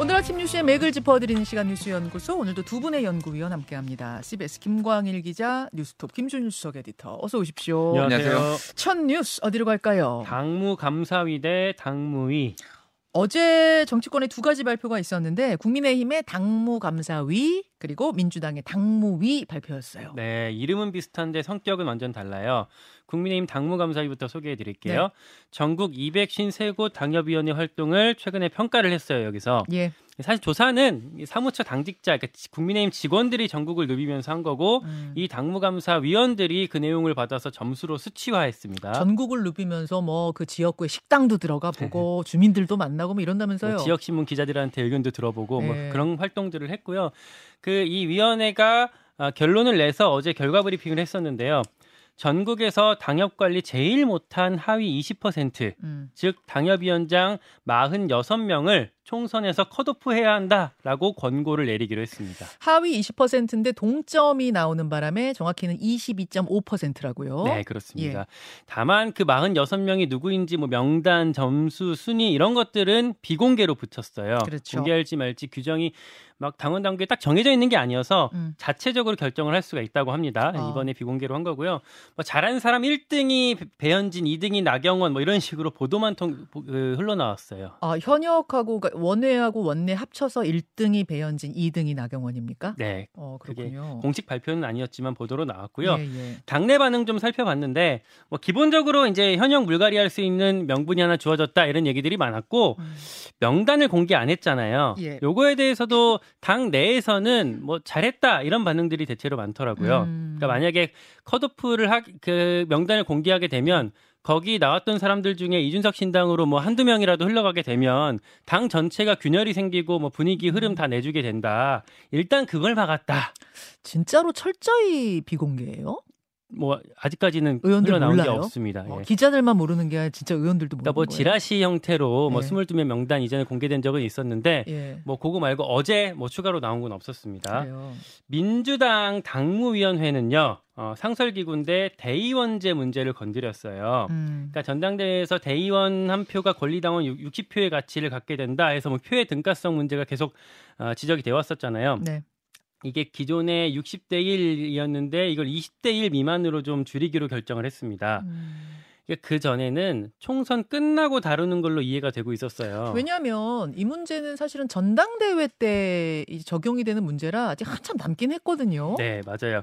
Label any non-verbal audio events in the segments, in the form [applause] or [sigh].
오늘 아침 뉴스의 맥을 짚어드리는 시간 뉴스연구소 오늘도 두 분의 연구위원 함께합니다. CBS 김광일 기자, 뉴스톱 김준일 수석 에디터 어서 오십시오. 안녕하세요. 첫 뉴스 어디로 갈까요? 당무 감사위 대 당무위. 어제 정치권의 두 가지 발표가 있었는데 국민의힘의 당무감사위 그리고 민주당의 당무위 발표였어요. 네, 이름은 비슷한데 성격은 완전 달라요. 국민의힘 당무감사위부터 소개해 드릴게요. 네. 전국 253곳 당협위원회 활동을 최근에 평가를 했어요, 여기서. 예. 사실 조사는 이 사무처 당직자, 그러니까 국민의힘 직원들이 전국을 누비면서 한 거고, 음. 이 당무감사위원들이 그 내용을 받아서 점수로 수치화했습니다. 전국을 누비면서 뭐 그 지역구의 식당도 들어가 보고 [laughs] 주민들도 만나고 뭐 이런다면서요. 뭐 지역 신문 기자들한테 의견도 들어보고 뭐 네. 그런 활동들을 했고요. 그 이 위원회가 아, 결론을 내서 어제 결과 브리핑을 했었는데요. 전국에서 당협 관리 제일 못한 하위 20%, 음. 즉 당협 위원장 46명을 총선에서 컷오프해야 한다라고 권고를 내리기로 했습니다. 하위 20%인데 동점이 나오는 바람에 정확히는 22.5%라고요. 네, 그렇습니다. 다만 그 46명이 누구인지 뭐 명단, 점수, 순위 이런 것들은 비공개로 붙였어요. 그렇죠. 공개할지 말지 규정이 막 당원 당규에 딱 정해져 있는 게 아니어서 음. 자체적으로 결정을 할 수가 있다고 합니다. 아. 이번에 비공개로 한 거고요. 뭐 잘한 사람 1등이 배현진, 2등이 나경원 뭐 이런 식으로 보도만 통, 보- 그 흘러나왔어요. 아, 현역하고 원외하고 원내 합쳐서 1등이 배현진, 2등이 나경원입니까? 네. 어, 그게 그렇군요. 공식 발표는 아니었지만 보도로 나왔고요. 예, 예. 당내 반응 좀 살펴봤는데 뭐 기본적으로 이제 현역 물갈이 할 수 있는 명분이 하나 주어졌다 이런 얘기들이 많았고 음. 명단을 공개 안 했잖아요. 예. 요거에 대해서도 당 내에서는 뭐 잘했다 이런 반응들이 대체로 많더라고요. 음. 그러니까 만약에 컷오프를 하, 그 명단을 공개하게 되면 거기 나왔던 사람들 중에 이준석 신당으로 뭐 한두 명이라도 흘러가게 되면 당 전체가 균열이 생기고 뭐 분위기 흐름 다 내주게 된다. 일단 그걸 막았다. 진짜로 철저히 비공개예요? 뭐 아직까지는 의원들 흘러나온 게 몰라요? 없습니다. 어, 예. 기자들만 모르는 게 진짜 의원들도 모르는 그러니까 뭐 거예요. 지라시 형태로 뭐 네. 22명 명단 이전에 공개된 적은 있었는데 예. 뭐 그거 말고 어제 뭐 추가로 나온 건 없었습니다. 그래요. 민주당 당무위원회는요 어, 상설기구인데 대의원제 문제를 건드렸어요. 음. 그러니까 전당대회에서 대의원 한 표가 권리당원 60표의 가치를 갖게 된다 해서 뭐 표의 등가성 문제가 계속 어, 지적이 되어 왔었잖아요. 네. 이게 기존에 60대 1이었는데 이걸 20대 1 미만으로 좀 줄이기로 결정을 했습니다. 음. 그 전에는 총선 끝나고 다루는 걸로 이해가 되고 있었어요. 왜냐하면 이 문제는 사실은 전당대회 때 적용이 되는 문제라 아직 한참 남긴 했거든요. 네, 맞아요.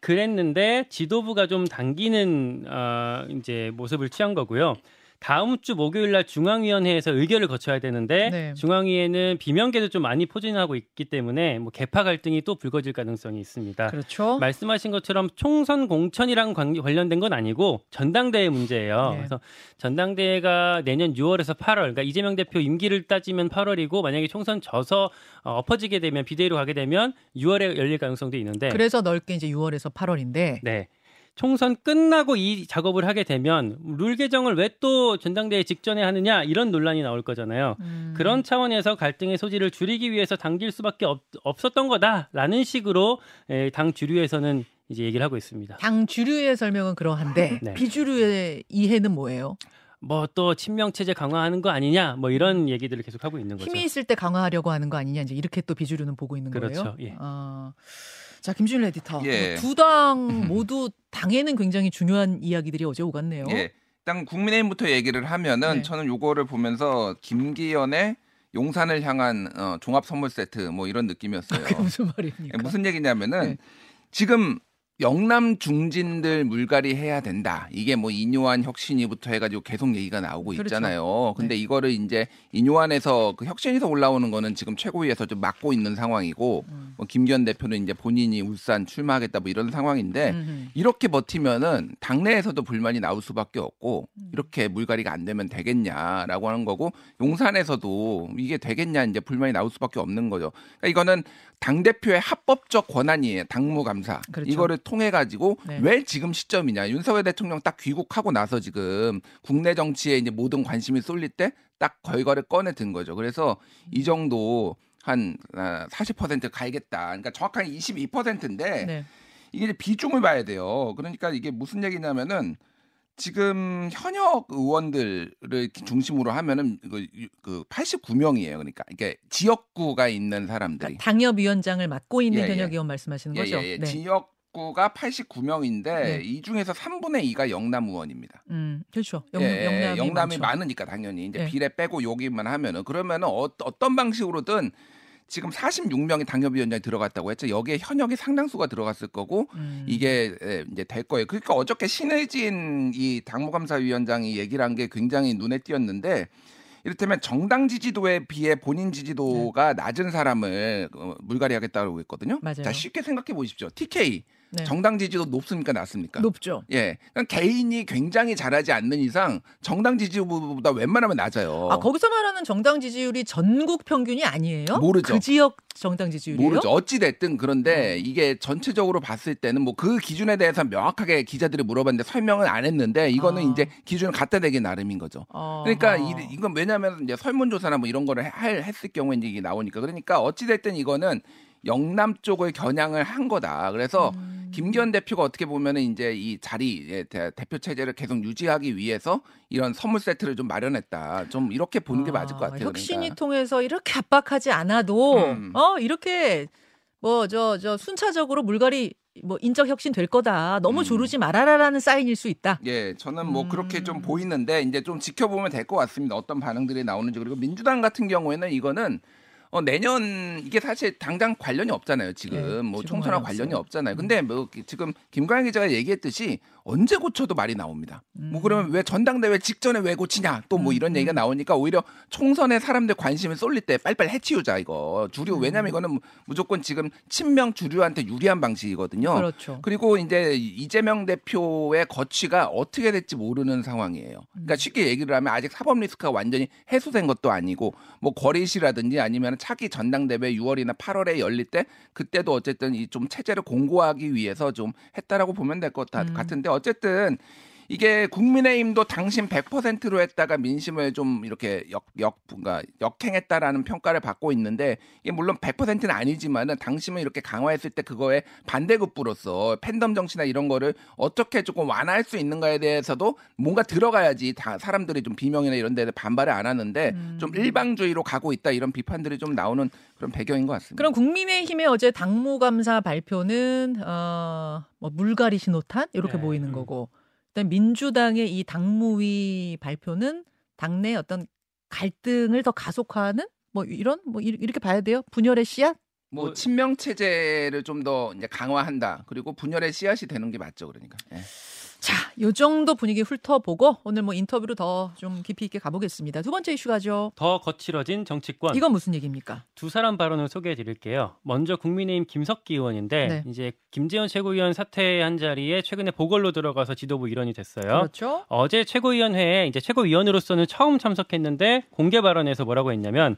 그랬는데 지도부가 좀 당기는 어, 이제 모습을 취한 거고요. 다음 주 목요일 날 중앙위원회에서 의결을 거쳐야 되는데 네. 중앙위에는 비명계도 좀 많이 포진하고 있기 때문에 뭐 개파 갈등이 또 불거질 가능성이 있습니다. 그렇죠. 말씀하신 것처럼 총선 공천이랑 관- 관련된 건 아니고 전당대회 문제예요. 네. 그래서 전당대회가 내년 6월에서 8월, 그러니까 이재명 대표 임기를 따지면 8월이고 만약에 총선 져서 어, 엎어지게 되면 비대위로 가게 되면 6월에 열릴 가능성도 있는데 그래서 넓게 이제 6월에서 8월인데 네. 총선 끝나고 이 작업을 하게 되면 룰 개정을 왜 또 전당대회 직전에 하느냐 이런 논란이 나올 거잖아요. 음. 그런 차원에서 갈등의 소지를 줄이기 위해서 당길 수밖에 없, 없었던 거다라는 식으로 에, 당 주류에서는 이제 얘기를 하고 있습니다. 당 주류의 설명은 그러한데 [laughs] 네. 비주류의 이해는 뭐예요? 뭐또 친명 체제 강화하는 거 아니냐 뭐 이런 얘기들을 계속 하고 있는 거죠. 힘이 있을 때 강화하려고 하는 거 아니냐 이제 이렇게 또 비주류는 보고 있는 그렇죠. 거예요. 예. 아. 자 김준일 에디터 예. 두당 [laughs] 모두 당에는 굉장히 중요한 이야기들이 어제 오갔네요. 예. 일단 국민의힘부터 얘기를 하면은 네. 저는 요거를 보면서 김기현의 용산을 향한 어, 종합 선물 세트 뭐 이런 느낌이었어요. 그게 무슨 말입니까? 예, 무슨 얘기냐면은 네. 지금 영남 중진들 물갈이 해야 된다. 이게 뭐 이뇨한 혁신이부터 해가지고 계속 얘기가 나오고 그렇죠. 있잖아요. 근데 네. 이거를 이제 이뇨한에서 그 혁신에서 올라오는 거는 지금 최고위에서 좀 막고 있는 상황이고 음. 뭐 김기현 대표는 이제 본인이 울산 출마하겠다 뭐 이런 상황인데 음흠. 이렇게 버티면은 당내에서도 불만이 나올 수밖에 없고 음. 이렇게 물갈이가 안 되면 되겠냐라고 하는 거고 용산에서도 이게 되겠냐 이제 불만이 나올 수밖에 없는 거죠. 그러니까 이거는 당 대표의 합법적 권한이에요. 당무감사 그렇죠. 이거를 통해 가지고 네. 왜 지금 시점이냐 윤석열 대통령 딱 귀국하고 나서 지금 국내 정치에 이제 모든 관심이 쏠릴 때딱 결과를 꺼내 든 거죠. 그래서 이 정도 한 40% 가야겠다. 그러니까 정확하게 22%인데 네. 이게 이제 비중을 봐야 돼요. 그러니까 이게 무슨 얘기냐면은 지금 현역 의원들을 중심으로 하면은 그, 그 89명이에요. 그러니까 이게 지역구가 있는 사람들이 그러니까 당협위원장을 맡고 있는 예, 예. 현역 의원 말씀하시는 예, 거죠? 예, 예. 네. 지역 구가 89명인데 네. 이 중에서 3분의 2가 영남 의원입니다. 음, 그렇죠. 영, 예, 영남이. 많으니까 당연히 이제 예. 비례 빼고 여기만 하면은 그러면은 어, 어떤 방식으로든 지금 46명이 당협위원장이 들어갔다고 했죠. 여기에 현역이 상당수가 들어갔을 거고 음. 이게 예, 이제 될 거예요. 그러니까 어저께 신혜진 이 당무감사위원장이 얘기를 한 게 굉장히 눈에 띄었는데 이를테면 정당 지지도에 비해 본인 지지도가 낮은 사람을 어, 물갈이 하겠다고 했거든요. 맞아요. 자, 쉽게 생각해 보십시오. TK 네. 정당 지지도 높습니까 낮습니까? 높죠. 예. 그러니까 개인이 굉장히 잘하지 않는 이상 정당 지지보다 웬만하면 낮아요. 아 거기서 말하는 정당 지지율이 전국 평균이 아니에요? 모르죠. 그 지역 정당 지지율이요? 모르죠. 어찌 됐든 그런데 이게 전체적으로 봤을 때는 뭐 그 기준에 대해서 명확하게 기자들이 물어봤는데 설명은 안 했는데 이거는 아. 이제 기준을 갖다 대기 나름인 거죠. 어허. 그러니까 이, 이건 왜냐하면 이제 설문조사나 뭐 이런 거를 할 했을 경우에 이제 이게 나오니까 그러니까 어찌 됐든 이거는 영남 쪽을 겨냥을 한 거다. 그래서 음. 김기현 대표가 어떻게 보면은 이제 이 자리 예, 대- 대표 체제를 계속 유지하기 위해서 이런 선물 세트를 좀 마련했다. 좀 이렇게 보는 게 아, 맞을 것 같아요. 혁신이 그러니까. 통해서 이렇게 압박하지 않아도 음. 어 이렇게 뭐 저 저 순차적으로 물갈이 뭐 인적 혁신 될 거다. 너무 음. 조르지 말아라라는 사인일 수 있다. 예, 저는 뭐 그렇게 좀 음. 보이는데 이제 좀 지켜보면 될 것 같습니다. 어떤 반응들이 나오는지 그리고 민주당 같은 경우에는 이거는 어, 내년 이게 사실 당장 관련이 없잖아요. 지금 네, 뭐 관련 관련이. 없잖아요. 근데 뭐 지금 김광현 기자가 얘기했듯이 언제 고쳐도 말이 나옵니다. 뭐 음. 그러면 왜 전당대회 직전에 왜 고치냐 또뭐 음, 이런 얘기가 음. 나오니까 오히려 총선에 사람들 관심을 쏠릴 때 빨리빨리 해치우자 이거 주류 음. 왜냐면 이거는 무조건 지금 친명 주류한테 유리한 방식이거든요. 그렇죠. 그리고 이제 이재명 대표의 거취가 어떻게 될지 모르는 상황이에요. 음. 그러니까 쉽게 얘기를 하면 아직 사법 리스크가 완전히 해소된 것도 아니고 뭐 거리시라든지 아니면 차기 전당대회 6월이나 8월에 열릴 때 그때도 어쨌든 이 좀 체제를 공고하기 위해서 좀 했다라고 보면 될것 음. 같은데 어쨌든 이게 국민의힘도 당신 100%로 했다가 민심을 좀 이렇게 역, 역, 뭔가 역행했다라는 평가를 받고 있는데 이게 물론 100%는 아니지만은 당심을 이렇게 강화했을 때 그거에 반대급부로서 팬덤 정치나 이런 거를 어떻게 조금 완화할 수 있는가에 대해서도 뭔가 들어가야지 다 사람들이 좀 비명이나 이런 데에 반발을 안 하는데 음. 좀 일방주의로 가고 있다 이런 비판들이 좀 나오는 그런 배경인 것 같습니다. 그럼 국민의힘의 어제 당무 감사 발표는 어, 뭐 물갈이 신호탄 이렇게 네. 보이는 음. 거고, 일단 민주당의 이 당무위 발표는 당내 어떤 갈등을 더 가속화하는 뭐 이런 뭐 이- 이렇게 봐야 돼요. 분열의 씨앗. 뭐 뭐- 친명 체제를 좀 더 이제 강화한다. 그리고 분열의 씨앗이 되는 게 맞죠, 그러니까. 예. 자, 요 정도 분위기 훑어보고 오늘 뭐 인터뷰로 더 좀 깊이 있게 가보겠습니다. 두 번째 이슈가죠. 더 거칠어진 정치권. 이건 무슨 얘기입니까? 두 사람 발언을 소개해 드릴게요. 먼저 국민의힘 김석기 의원인데 네. 이제 김재원 최고위원 사퇴한 자리에 최근에 보궐로 들어가서 지도부 일원이 됐어요. 그렇죠. 어제 최고위원회에 이제 최고위원으로서는 처음 참석했는데 공개 발언에서 뭐라고 했냐면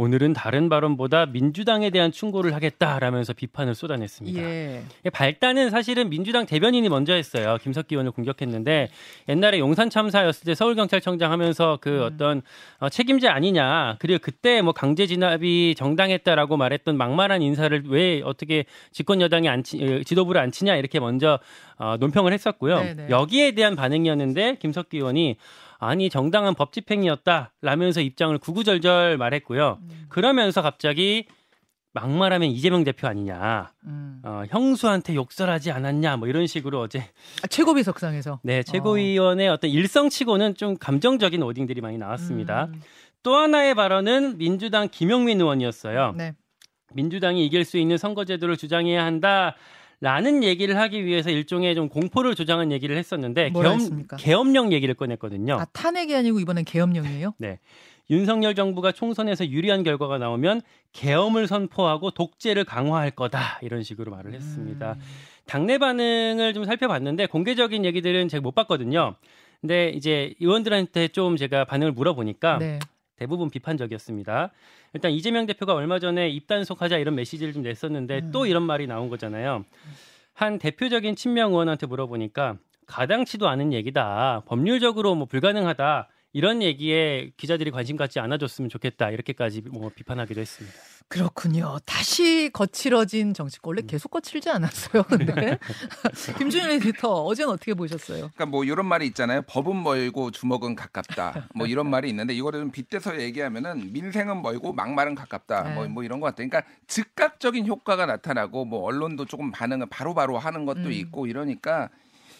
오늘은 다른 발언보다 민주당에 대한 충고를 하겠다라면서 비판을 쏟아냈습니다. 예. 발단은 사실은 민주당 대변인이 먼저 했어요. 김석기 의원을 공격했는데 옛날에 용산 참사였을 때 서울경찰청장 하면서 그 음. 어떤 어, 책임자 아니냐. 그리고 그때 뭐 강제 진압이 정당했다라고 말했던 막말한 인사를 왜 어떻게 집권 여당이 안 치, 어, 지도부를 안 치냐 이렇게 먼저 어, 논평을 했었고요. 네네. 여기에 대한 반응이었는데 김석기 의원이 아니 정당한 법 집행이었다라면서 입장을 구구절절 말했고요. 음. 그러면서 갑자기 막말하면 이재명 대표 아니냐. 음. 어, 형수한테 욕설하지 않았냐 뭐 이런 식으로 어제 아, 최고비석상에서. 네 최고위원의 어 떤 일성치고는 좀 감정적인 워딩들이 많이 나왔습니다. 음. 또 하나의 발언은 민주당 김영민 의원이었어요. 네. 민주당이 이길 수 있는 선거제도를 주장해야 한다. 라는 얘기를 하기 위해서 일종의 좀 공포를 조장한 얘기를 했었는데 계엄? 계엄령 얘기를 꺼냈거든요. 아 탄핵이 아니고 이번엔 계엄령이에요? 윤석열 정부가 총선에서 유리한 결과가 나오면 계엄을 선포하고 독재를 강화할 거다 이런 식으로 말을 했습니다. 음. 당내 반응을 좀 살펴봤는데 공개적인 얘기들은 제가 못 봤거든요. 근데 이제 의원들한테 좀 제가 반응을 물어보니까 네. 대부분 비판적이었습니다. 일단 이재명 대표가 얼마 전에 입단속하자 이런 메시지를 좀 냈었는데 음. 또 이런 말이 나온 거잖아요. 한 대표적인 친명 의원한테 물어보니까 가당치도 않은 얘기다. 법률적으로 뭐 불가능하다. 이런 얘기에 기자들이 관심 갖지 않아줬으면 좋겠다. 이렇게까지 뭐 비판하기도 했습니다. 그렇군요. 다시 거칠어진 정치권 원래 계속 거칠지 않았어요. 근데 [laughs] [laughs] 김준일 에디터 어제는 어떻게 보셨어요? 그러니까 뭐 이런 말이 있잖아요. 법은 멀고 주먹은 가깝다. 뭐 이런 말이 있는데 이거를 좀 빗대서 얘기하면은 민생은 멀고 막말은 가깝다. 뭐, 네. 뭐 이런 것 같아요. 그러니까 즉각적인 효과가 나타나고 뭐 언론도 조금 반응을 바로 바로 하는 것도 음. 있고 이러니까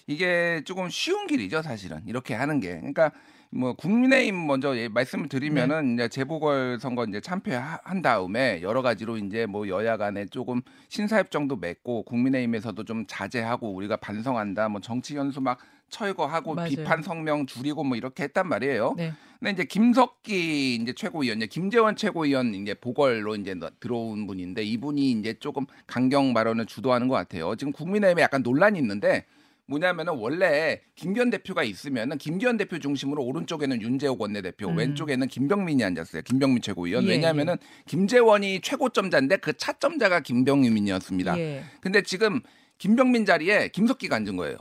이게 조금 쉬운 길이죠, 사실은. 이렇게 하는 게. 그러니까 뭐 국민의힘 먼저 예, 말씀을 드리면은 네. 이제 재보궐 선거 이제 참패한 다음에 여러 가지로 이제 뭐 여야 간에 조금 신사협정도 맺고 국민의힘에서도 좀 자제하고 우리가 반성한다. 뭐 정치 연수 막 철거하고 맞아요. 비판 성명 줄이고 뭐 이렇게 했단 말이에요. 네. 근데 이제 김석기 이제 최고위원, 이제 김재원 최고위원 이제 보궐로 이제 너- 들어온 분인데 이분이 이제 조금 강경 발언을 주도하는 것 같아요. 지금 국민의힘에 약간 논란이 있는데 뭐냐면은 원래 김기현 대표가 있으면은 김기현 대표 중심으로 오른쪽에는 윤재옥 원내대표, 음. 왼쪽에는 김병민이 앉았어요. 김병민 최고위원. 예, 왜냐하면은 김재원이 최고점자인데 그 차점자가 김병민이었습니다. 예. 근데 지금 김병민 자리에 김석기가 앉은 거예요.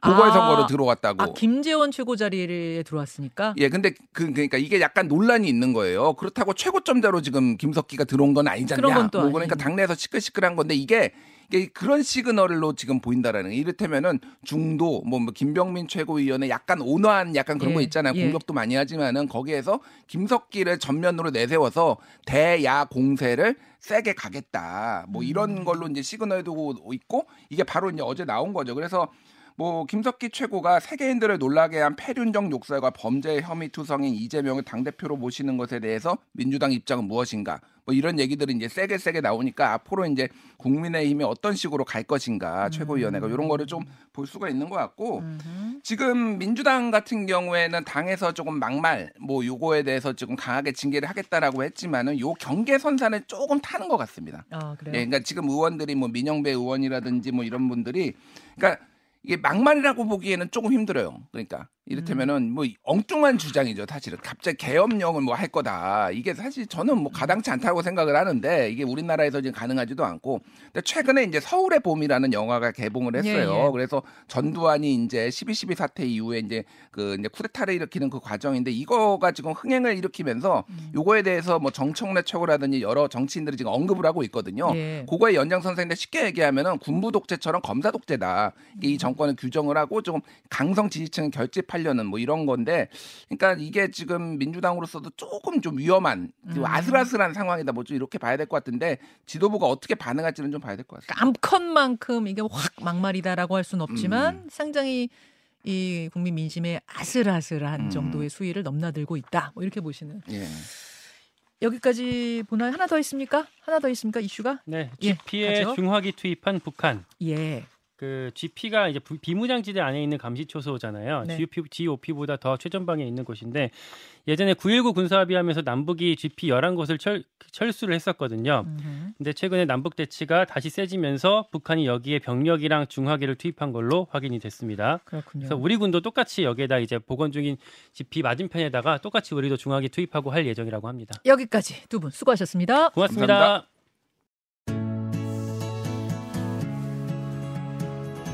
보궐 선거로 아, 들어왔다고. 아 김재원 최고 자리에 들어왔으니까. 예, 근데 그 그러니까 이게 약간 논란이 있는 거예요. 그렇다고 최고점자로 지금 김석기가 들어온 건 아니잖냐. 그런 건또 뭐 그러니까. 당내에서 시끌시끌한 건데 이게 이게 그런 시그널로 지금 보인다라는 거. 이를테면은 중도 뭐, 뭐 김병민 최고위원의 약간 온화한 약간 그런 예, 거 있잖아요. 예. 공격도 많이 하지만은 거기에서 김석기를 전면으로 내세워서 대야 공세를 세게 가겠다. 뭐 음. 이런 걸로 이제 시그널 주고 있고 이게 바로 이제 어제 나온 거죠. 그래서 뭐 김석기 최고가 세계인들을 놀라게 한 패륜적 욕설과 범죄 혐의 투성인 이재명을 당 대표로 모시는 것에 대해서 민주당 입장은 무엇인가? 뭐 이런 얘기들이 이제 세게 세게 나오니까 앞으로 이제 국민의힘이 어떤 식으로 갈 것인가 최고위원회가 이런 거를 좀 볼 수가 있는 것 같고 음흠. 지금 민주당 같은 경우에는 당에서 조금 막말 뭐 요거에 대해서 조금 강하게 징계를 하겠다라고 했지만은 요 경계선상을 조금 타는 것 같습니다. 아 그래요. 예, 그러니까 지금 의원들이 뭐 민영배 의원이라든지 뭐 이런 분들이 그러니까 이게 막말이라고 보기에는 조금 힘들어요. 그러니까 이를테면은 뭐 엉뚱한 주장이죠. 사실은 갑자기 계엄령을 뭐 할 거다. 이게 사실 저는 뭐 가당치 않다고 생각을 하는데 이게 우리나라에서 지금 가능하지도 않고. 근데 최근에 이제 서울의 봄이라는 영화가 개봉을 했어요. 예, 예. 그래서 전두환이 이제 12.12 사태 이후에 이제 그 이제 쿠데타를 일으키는 그 과정인데 이거가 지금 흥행을 일으키면서 요거에 대해서 뭐 정청래 최고라든지 여러 정치인들이 지금 언급을 하고 있거든요. 예. 그거의 연장선상인데 쉽게 얘기하면은 군부 독재처럼 검사 독재다. 이게 이 정권을 규정을 하고 좀 강성 지지층을 결집 하려는 뭐 이런 건데, 그러니까 이게 지금 민주당으로서도 조금 좀 위험한 좀 음. 아슬아슬한 상황이다. 뭐 좀 이렇게 봐야 될 것 같은데 지도부가 어떻게 반응할지는 좀 봐야 될 것 같습니다. 암컷만큼 이게 확 막말이다라고 할 수는 없지만 음. 상당히 이 국민 민심에 아슬아슬한 음. 정도의 수위를 넘나들고 있다. 뭐 이렇게 보시는. 예. 여기까지 보나요? 하나 더 있습니까? 하나 더 있습니까? 이슈가? 네, 예, GP에 가죠. 중화기 투입한 북한. 예. 그 GP가 이제 부- 비무장지대 안에 있는 감시초소잖아요. 네. GOP, GOP보다 더 최전방에 있는 곳인데 예전에 9.19 군사합의하면서 남북이 GP 11곳을 철, 철수를 했었거든요. 음흠. 근데 최근에 남북 대치가 다시 세지면서 북한이 여기에 병력이랑 중화기를 투입한 걸로 확인이 됐습니다. 그렇군요. 그래서 우리 군도 똑같이 여기에다 이제 복원 중인 GP 맞은편에다가 똑같이 우리도 중화기 투입하고 할 예정이라고 합니다. 여기까지 두 분 수고하셨습니다. 고맙습니다. 감사합니다.